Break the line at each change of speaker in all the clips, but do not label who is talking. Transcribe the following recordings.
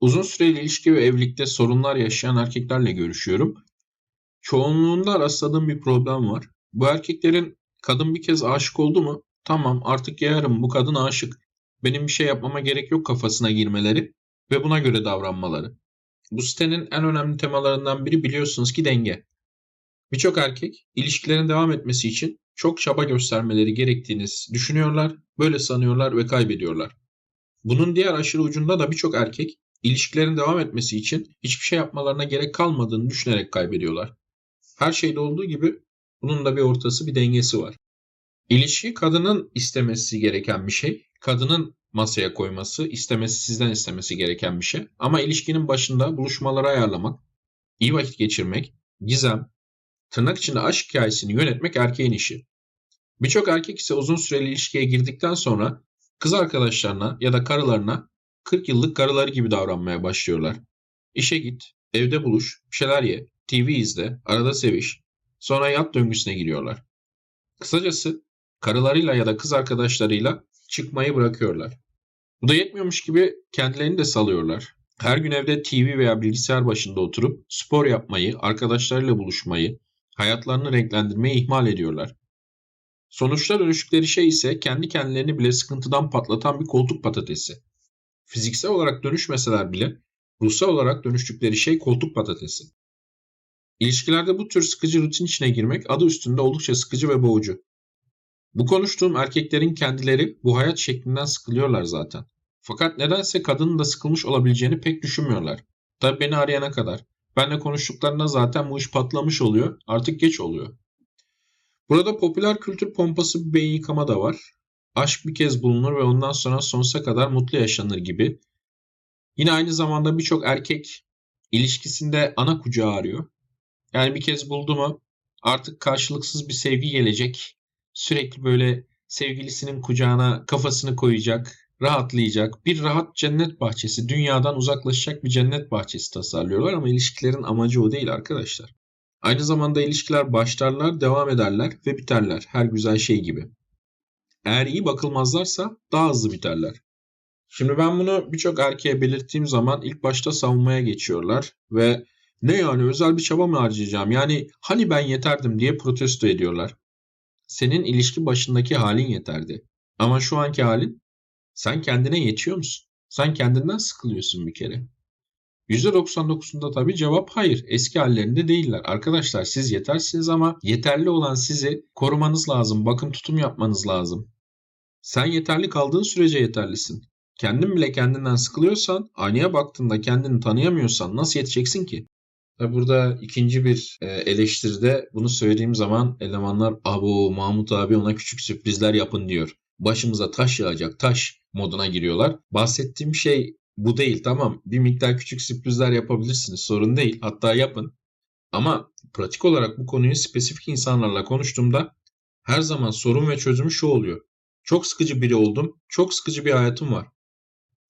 Uzun süreli ilişki ve evlilikte sorunlar yaşayan erkeklerle görüşüyorum. Çoğunluğunda rastladığım bir problem var. Bu erkeklerin kadın bir kez aşık oldu mu? Tamam artık yarım bu kadın aşık. Benim bir şey yapmama gerek yok kafasına girmeleri ve buna göre davranmaları. Bu sitenin en önemli temalarından biri biliyorsunuz ki denge. Birçok erkek ilişkilerin devam etmesi için çok çaba göstermeleri gerektiğini düşünüyorlar, böyle sanıyorlar ve kaybediyorlar. Bunun diğer aşırı ucunda da birçok erkek ilişkilerin devam etmesi için hiçbir şey yapmalarına gerek kalmadığını düşünerek kaybediyorlar. Her şeyde olduğu gibi bunun da bir ortası, bir dengesi var. İlişki kadının istemesi gereken bir şey. Kadının masaya koyması, istemesi sizden istemesi gereken bir şey. Ama ilişkinin başında buluşmaları ayarlamak, iyi vakit geçirmek, gizem, tırnak içinde aşk hikayesini yönetmek erkeğin işi. Birçok erkek ise uzun süreli ilişkiye girdikten sonra kız arkadaşlarına ya da karılarına 40 yıllık karıları gibi davranmaya başlıyorlar. İşe git, evde buluş, bir şeyler ye, TV izle, arada seviş, sonra yat döngüsüne giriyorlar. Kısacası karılarıyla ya da kız arkadaşlarıyla çıkmayı bırakıyorlar. Bu da yetmiyormuş gibi kendilerini de salıyorlar. Her gün evde TV veya bilgisayar başında oturup spor yapmayı, arkadaşlarıyla buluşmayı, hayatlarını renklendirmeyi ihmal ediyorlar. Sonuçta dönüştükleri şey ise kendi kendilerini bile sıkıntıdan patlatan bir koltuk patatesi. Fiziksel olarak dönüşmeseler bile ruhsal olarak dönüştükleri şey koltuk patatesi. İlişkilerde bu tür sıkıcı rutin içine girmek adı üstünde oldukça sıkıcı ve boğucu. Bu konuştuğum erkeklerin kendileri bu hayat şeklinden sıkılıyorlar zaten. Fakat nedense kadının da sıkılmış olabileceğini pek düşünmüyorlar. Tabi beni arayana kadar. Benle konuştuklarında zaten bu iş patlamış oluyor. Artık geç oluyor. Burada popüler kültür pompası bir beyin yıkama da var. Aşk bir kez bulunur ve ondan sonra sonsuza kadar mutlu yaşanır gibi. Yine aynı zamanda birçok erkek ilişkisinde ana kucağı arıyor. Yani bir kez buldu mu artık karşılıksız bir sevgi gelecek. Sürekli böyle sevgilisinin kucağına kafasını koyacak, rahatlayacak. Bir rahat cennet bahçesi, dünyadan uzaklaşacak bir cennet bahçesi tasarlıyorlar ama ilişkilerin amacı o değil arkadaşlar. Aynı zamanda ilişkiler başlarlar, devam ederler ve biterler her güzel şey gibi. Eğer iyi bakılmazlarsa daha hızlı biterler. Şimdi ben bunu birçok erkeğe belirttiğim zaman ilk başta savunmaya geçiyorlar ve ne yani özel bir çaba mı harcayacağım? Yani hani ben yeterdim diye protesto ediyorlar. Senin ilişki başındaki halin yeterdi. Ama şu anki halin sen kendine yetiyor musun? Sen kendinden sıkılıyorsun bir kere. %99'unda tabii cevap hayır. Eski hallerinde değiller. Arkadaşlar siz yetersiniz ama yeterli olan sizi korumanız lazım. Bakım tutum yapmanız lazım. Sen yeterli kaldığın sürece yeterlisin. Kendin bile kendinden sıkılıyorsan, aynaya baktığında kendini tanıyamıyorsan nasıl yeteceksin ki? Burada ikinci bir e, eleştiride bunu söylediğim zaman elemanlar Abu Mahmut abi ona küçük sürprizler yapın diyor. Başımıza taş yağacak taş moduna giriyorlar. Bahsettiğim şey bu değil tamam bir miktar küçük sürprizler yapabilirsiniz sorun değil hatta yapın. Ama pratik olarak bu konuyu spesifik insanlarla konuştuğumda her zaman sorun ve çözümü şu oluyor. Çok sıkıcı biri oldum, çok sıkıcı bir hayatım var.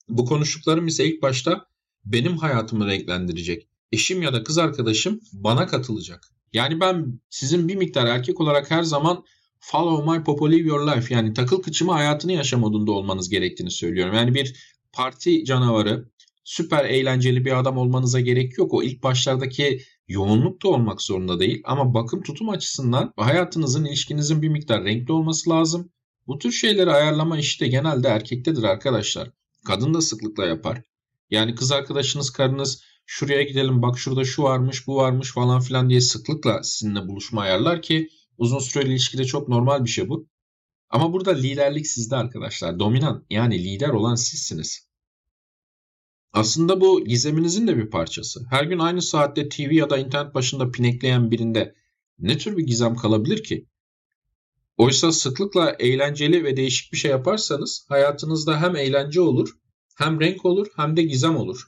Bu konuştuklarım ise ilk başta benim hayatımı renklendirecek. Eşim ya da kız arkadaşım bana katılacak. Yani ben sizin bir miktar erkek olarak her zaman follow my popo live your life yani takıl kıçımı hayatını yaşa modunda olmanız gerektiğini söylüyorum. Yani bir parti canavarı, süper eğlenceli bir adam olmanıza gerek yok. O ilk başlardaki yoğunluk da olmak zorunda değil. Ama bakım tutum açısından hayatınızın, ilişkinizin bir miktar renkli olması lazım. Bu tür şeyleri ayarlama işi de genelde erkektedir arkadaşlar. Kadın da sıklıkla yapar. Yani kız arkadaşınız, karınız şuraya gidelim bak şurada şu varmış, bu varmış falan filan diye sıklıkla sizinle buluşma ayarlar ki uzun süreli ilişkide çok normal bir şey bu. Ama burada liderlik sizde arkadaşlar. Dominant yani lider olan sizsiniz. Aslında bu gizeminizin de bir parçası. Her gün aynı saatte TV ya da internet başında pinekleyen birinde ne tür bir gizem kalabilir ki? Oysa sıklıkla eğlenceli ve değişik bir şey yaparsanız hayatınızda hem eğlence olur, hem renk olur, hem de gizem olur.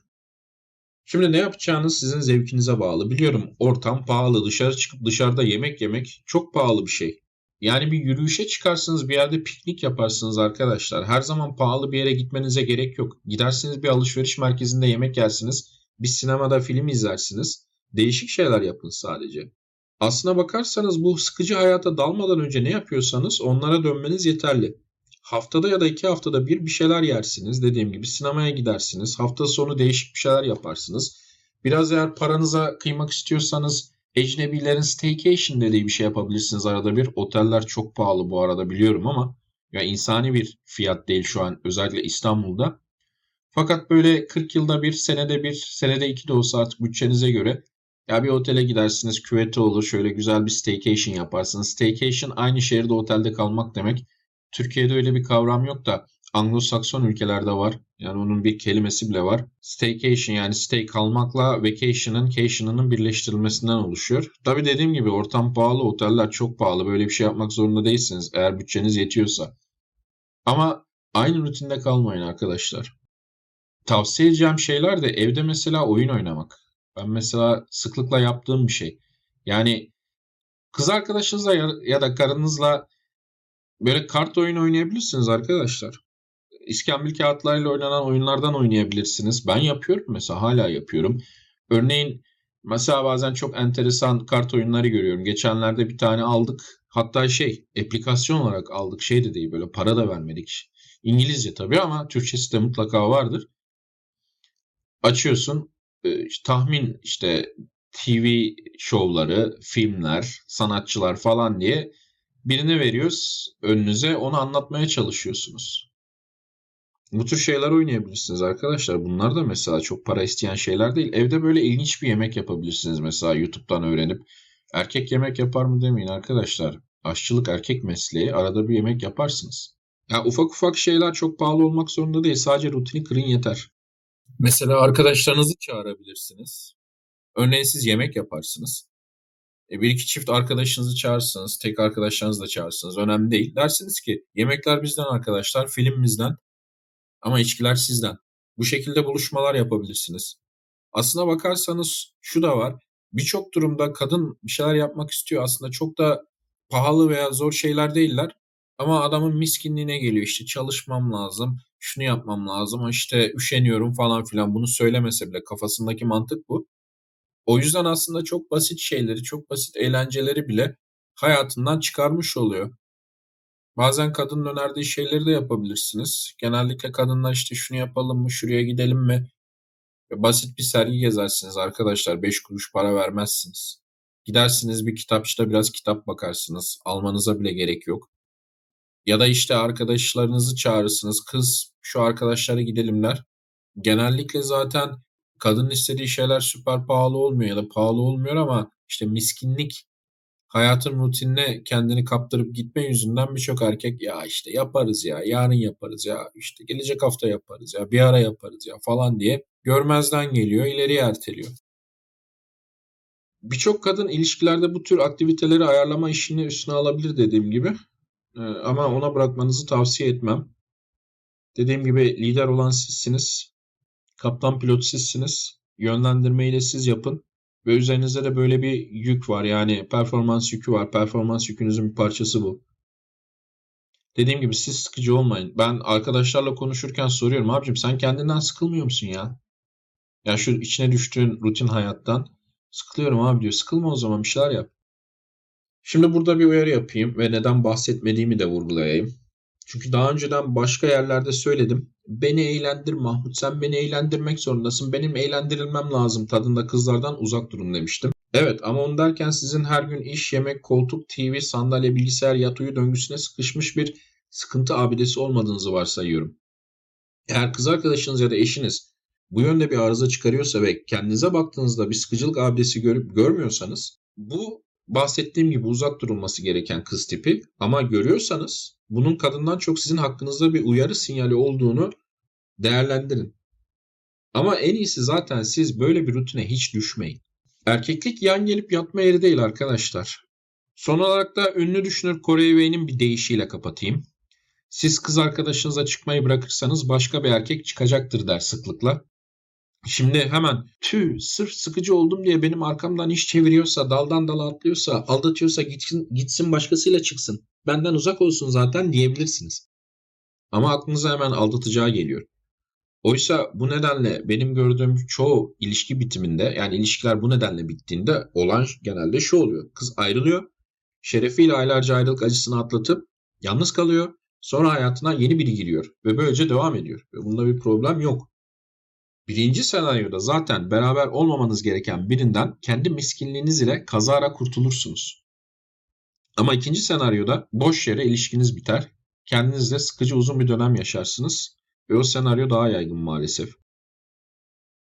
Şimdi ne yapacağınız sizin zevkinize bağlı. Biliyorum ortam pahalı, dışarı çıkıp dışarıda yemek yemek çok pahalı bir şey. Yani bir yürüyüşe çıkarsınız bir yerde piknik yaparsınız arkadaşlar. Her zaman pahalı bir yere gitmenize gerek yok. Gidersiniz bir alışveriş merkezinde yemek yersiniz. Bir sinemada film izlersiniz. Değişik şeyler yapın sadece. Aslına bakarsanız bu sıkıcı hayata dalmadan önce ne yapıyorsanız onlara dönmeniz yeterli. haftada ya da iki haftada bir bir şeyler yersiniz. Dediğim gibi sinemaya gidersiniz. Hafta sonu değişik bir şeyler yaparsınız. Biraz eğer paranıza kıymak istiyorsanız ecnebilerin staycation dediği bir şey yapabilirsiniz arada bir. Oteller çok pahalı bu arada biliyorum ama ya insani bir fiyat değil şu an özellikle İstanbul'da. Fakat böyle 40 yılda bir, senede bir, senede iki de olsa artık bütçenize göre ya bir otele gidersiniz, küveti olur, şöyle güzel bir staycation yaparsınız. Staycation aynı şehirde otelde kalmak demek. Türkiye'de öyle bir kavram yok da Anglo-Sakson ülkelerde var. Yani onun bir kelimesi bile var. Staycation yani stay kalmakla vacation'ın, cation'ının birleştirilmesinden oluşuyor. Tabi dediğim gibi ortam pahalı, oteller çok pahalı. Böyle bir şey yapmak zorunda değilsiniz eğer bütçeniz yetiyorsa. Ama aynı rutinde kalmayın arkadaşlar. Tavsiye edeceğim şeyler de evde mesela oyun oynamak. Ben mesela sıklıkla yaptığım bir şey. Yani kız arkadaşınızla ya da karınızla böyle kart oyunu oynayabilirsiniz arkadaşlar. İskambil kağıtlarıyla oynanan oyunlardan oynayabilirsiniz. Ben yapıyorum mesela hala yapıyorum. Örneğin mesela bazen çok enteresan kart oyunları görüyorum. Geçenlerde bir tane aldık. Hatta şey aplikasyon olarak aldık. Şey de değil böyle para da vermedik. İngilizce tabii ama Türkçesi de mutlaka vardır. Açıyorsun e, tahmin işte TV şovları, filmler, sanatçılar falan diye birini veriyoruz önünüze onu anlatmaya çalışıyorsunuz. Bu tür şeyler oynayabilirsiniz arkadaşlar. Bunlar da mesela çok para isteyen şeyler değil. Evde böyle ilginç bir yemek yapabilirsiniz mesela YouTube'dan öğrenip. Erkek yemek yapar mı demeyin arkadaşlar. Aşçılık erkek mesleği. Arada bir yemek yaparsınız. Ya ufak ufak şeyler çok pahalı olmak zorunda değil. Sadece rutini kırın yeter. Mesela arkadaşlarınızı çağırabilirsiniz. Örneğin siz yemek yaparsınız. E, bir iki çift arkadaşınızı çağırırsınız. Tek arkadaşlarınızı da çağırırsınız. Önemli değil. Dersiniz ki yemekler bizden arkadaşlar, film bizden ama içkiler sizden. Bu şekilde buluşmalar yapabilirsiniz. Aslına bakarsanız şu da var. Birçok durumda kadın bir şeyler yapmak istiyor. Aslında çok da pahalı veya zor şeyler değiller. Ama adamın miskinliğine geliyor işte çalışmam lazım, şunu yapmam lazım, işte üşeniyorum falan filan bunu söylemese bile kafasındaki mantık bu. O yüzden aslında çok basit şeyleri, çok basit eğlenceleri bile hayatından çıkarmış oluyor. Bazen kadının önerdiği şeyleri de yapabilirsiniz. Genellikle kadınlar işte şunu yapalım mı, şuraya gidelim mi? Basit bir sergi gezersiniz arkadaşlar. 5 kuruş para vermezsiniz. Gidersiniz bir kitapçıda biraz kitap bakarsınız. Almanıza bile gerek yok. Ya da işte arkadaşlarınızı çağırırsınız. Kız şu arkadaşlara gidelim der. Genellikle zaten kadının istediği şeyler süper pahalı olmuyor ya da pahalı olmuyor ama işte miskinlik hayatın rutinine kendini kaptırıp gitme yüzünden birçok erkek ya işte yaparız ya yarın yaparız ya işte gelecek hafta yaparız ya bir ara yaparız ya falan diye görmezden geliyor ileriye erteliyor. Birçok kadın ilişkilerde bu tür aktiviteleri ayarlama işini üstüne alabilir dediğim gibi. Ee, ama ona bırakmanızı tavsiye etmem. Dediğim gibi lider olan sizsiniz. Kaptan pilot sizsiniz. Yönlendirmeyi de siz yapın. Ve üzerinizde de böyle bir yük var. Yani performans yükü var. Performans yükünüzün bir parçası bu. Dediğim gibi siz sıkıcı olmayın. Ben arkadaşlarla konuşurken soruyorum. Abicim sen kendinden sıkılmıyor musun ya? Ya şu içine düştüğün rutin hayattan. Sıkılıyorum abi diyor. Sıkılma o zaman bir şeyler yap. Şimdi burada bir uyarı yapayım ve neden bahsetmediğimi de vurgulayayım. Çünkü daha önceden başka yerlerde söyledim. Beni eğlendir Mahmut sen beni eğlendirmek zorundasın. Benim eğlendirilmem lazım tadında kızlardan uzak durun demiştim. Evet ama onu derken sizin her gün iş, yemek, koltuk, TV, sandalye, bilgisayar, yat uyu döngüsüne sıkışmış bir sıkıntı abidesi olmadığınızı varsayıyorum. Eğer kız arkadaşınız ya da eşiniz bu yönde bir arıza çıkarıyorsa ve kendinize baktığınızda bir sıkıcılık abidesi görüp görmüyorsanız bu bahsettiğim gibi uzak durulması gereken kız tipi ama görüyorsanız bunun kadından çok sizin hakkınızda bir uyarı sinyali olduğunu değerlendirin. Ama en iyisi zaten siz böyle bir rutine hiç düşmeyin. Erkeklik yan gelip yatma yeri değil arkadaşlar. Son olarak da ünlü düşünür Corey Wayne'in bir deyişiyle kapatayım. Siz kız arkadaşınıza çıkmayı bırakırsanız başka bir erkek çıkacaktır der sıklıkla. Şimdi hemen tüh sırf sıkıcı oldum diye benim arkamdan iş çeviriyorsa, daldan dala atlıyorsa, aldatıyorsa gitsin, gitsin başkasıyla çıksın. Benden uzak olsun zaten diyebilirsiniz. Ama aklınıza hemen aldatacağı geliyor. Oysa bu nedenle benim gördüğüm çoğu ilişki bitiminde yani ilişkiler bu nedenle bittiğinde olan genelde şu oluyor. Kız ayrılıyor. Şerefiyle aylarca ayrılık acısını atlatıp yalnız kalıyor. Sonra hayatına yeni biri giriyor ve böylece devam ediyor. Ve bunda bir problem yok. Birinci senaryoda zaten beraber olmamanız gereken birinden kendi miskinliğiniz ile kazara kurtulursunuz. Ama ikinci senaryoda boş yere ilişkiniz biter. Kendinizle sıkıcı uzun bir dönem yaşarsınız ve o senaryo daha yaygın maalesef.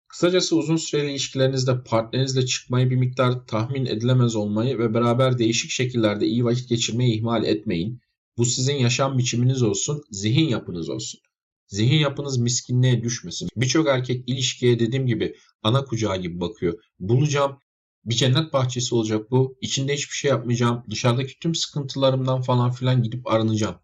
Kısacası uzun süreli ilişkilerinizde partnerinizle çıkmayı bir miktar tahmin edilemez olmayı ve beraber değişik şekillerde iyi vakit geçirmeyi ihmal etmeyin. Bu sizin yaşam biçiminiz olsun, zihin yapınız olsun. Zihin yapınız miskinliğe düşmesin. Birçok erkek ilişkiye dediğim gibi ana kucağı gibi bakıyor. Bulacağım, bir cennet bahçesi olacak bu. İçinde hiçbir şey yapmayacağım. Dışarıdaki tüm sıkıntılarımdan falan filan gidip arınacağım.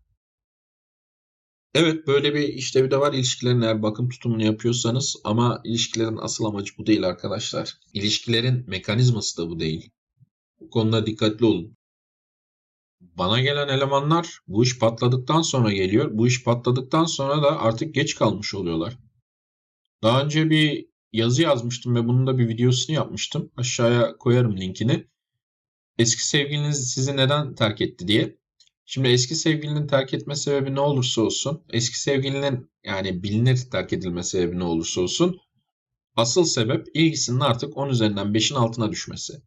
Evet böyle bir işlevi de var ilişkilerin eğer bakım tutumunu yapıyorsanız ama ilişkilerin asıl amacı bu değil arkadaşlar. İlişkilerin mekanizması da bu değil. Bu konuda dikkatli olun. Bana gelen elemanlar bu iş patladıktan sonra geliyor. Bu iş patladıktan sonra da artık geç kalmış oluyorlar. Daha önce bir yazı yazmıştım ve bunun da bir videosunu yapmıştım. Aşağıya koyarım linkini. Eski sevgiliniz sizi neden terk etti diye. Şimdi eski sevgilinin terk etme sebebi ne olursa olsun, eski sevgilinin yani bilinir terk edilme sebebi ne olursa olsun, asıl sebep ilgisinin artık 10 üzerinden 5'in altına düşmesi.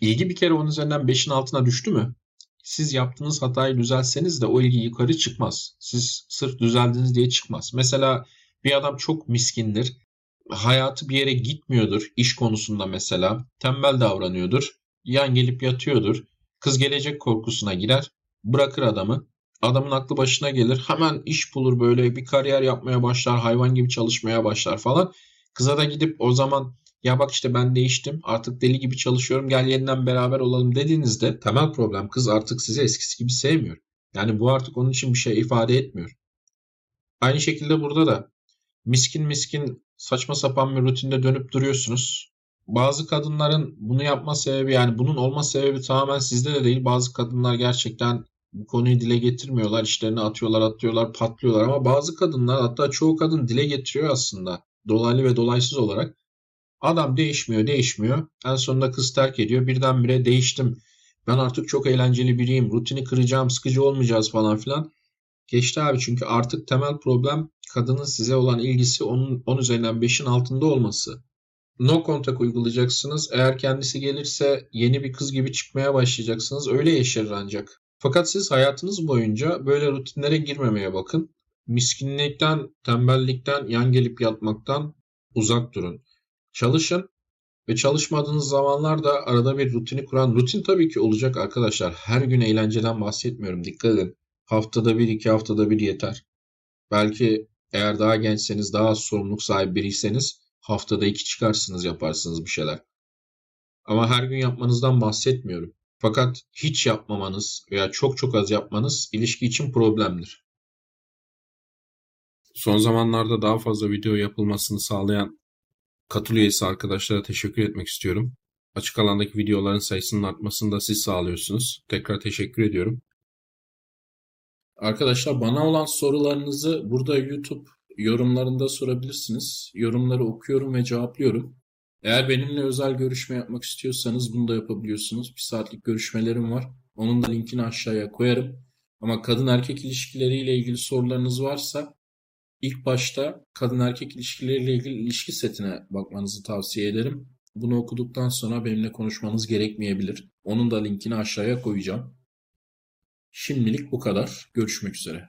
İlgi bir kere 10 üzerinden 5'in altına düştü mü, siz yaptığınız hatayı düzelseniz de o ilgi yukarı çıkmaz. Siz sırf düzeldiniz diye çıkmaz. Mesela bir adam çok miskindir. Hayatı bir yere gitmiyordur iş konusunda mesela. Tembel davranıyordur. Yan gelip yatıyordur. Kız gelecek korkusuna girer bırakır adamı. Adamın aklı başına gelir. Hemen iş bulur böyle bir kariyer yapmaya başlar. Hayvan gibi çalışmaya başlar falan. Kıza da gidip o zaman ya bak işte ben değiştim artık deli gibi çalışıyorum gel yeniden beraber olalım dediğinizde temel problem kız artık sizi eskisi gibi sevmiyor. Yani bu artık onun için bir şey ifade etmiyor. Aynı şekilde burada da miskin miskin saçma sapan bir rutinde dönüp duruyorsunuz. Bazı kadınların bunu yapma sebebi yani bunun olma sebebi tamamen sizde de değil. Bazı kadınlar gerçekten bu konuyu dile getirmiyorlar. İşlerini atıyorlar, atıyorlar, patlıyorlar ama bazı kadınlar hatta çoğu kadın dile getiriyor aslında. Dolaylı ve dolaysız olarak. Adam değişmiyor, değişmiyor. En sonunda kız terk ediyor. Birdenbire değiştim. Ben artık çok eğlenceli biriyim. Rutini kıracağım, sıkıcı olmayacağız falan filan. Geçti abi çünkü artık temel problem kadının size olan ilgisi onun 10 üzerinden 5'in altında olması. No contact uygulayacaksınız. Eğer kendisi gelirse yeni bir kız gibi çıkmaya başlayacaksınız. Öyle yaşarır ancak. Fakat siz hayatınız boyunca böyle rutinlere girmemeye bakın. Miskinlikten, tembellikten, yan gelip yatmaktan uzak durun. Çalışın ve çalışmadığınız zamanlarda arada bir rutini kuran, rutin tabii ki olacak arkadaşlar. Her gün eğlenceden bahsetmiyorum, dikkat edin. Haftada bir, iki haftada bir yeter. Belki eğer daha gençseniz, daha az sorumluluk sahibi biriyseniz haftada iki çıkarsınız yaparsınız bir şeyler. Ama her gün yapmanızdan bahsetmiyorum. Fakat hiç yapmamanız veya çok çok az yapmanız ilişki için problemdir. Son zamanlarda daha fazla video yapılmasını sağlayan katıl üyesi arkadaşlara teşekkür etmek istiyorum. Açık alandaki videoların sayısının artmasını da siz sağlıyorsunuz. Tekrar teşekkür ediyorum. Arkadaşlar bana olan sorularınızı burada YouTube yorumlarında sorabilirsiniz. Yorumları okuyorum ve cevaplıyorum. Eğer benimle özel görüşme yapmak istiyorsanız bunu da yapabiliyorsunuz. Bir saatlik görüşmelerim var. Onun da linkini aşağıya koyarım. Ama kadın erkek ilişkileriyle ilgili sorularınız varsa ilk başta kadın erkek ilişkileriyle ilgili ilişki setine bakmanızı tavsiye ederim. Bunu okuduktan sonra benimle konuşmanız gerekmeyebilir. Onun da linkini aşağıya koyacağım. Şimdilik bu kadar. Görüşmek üzere.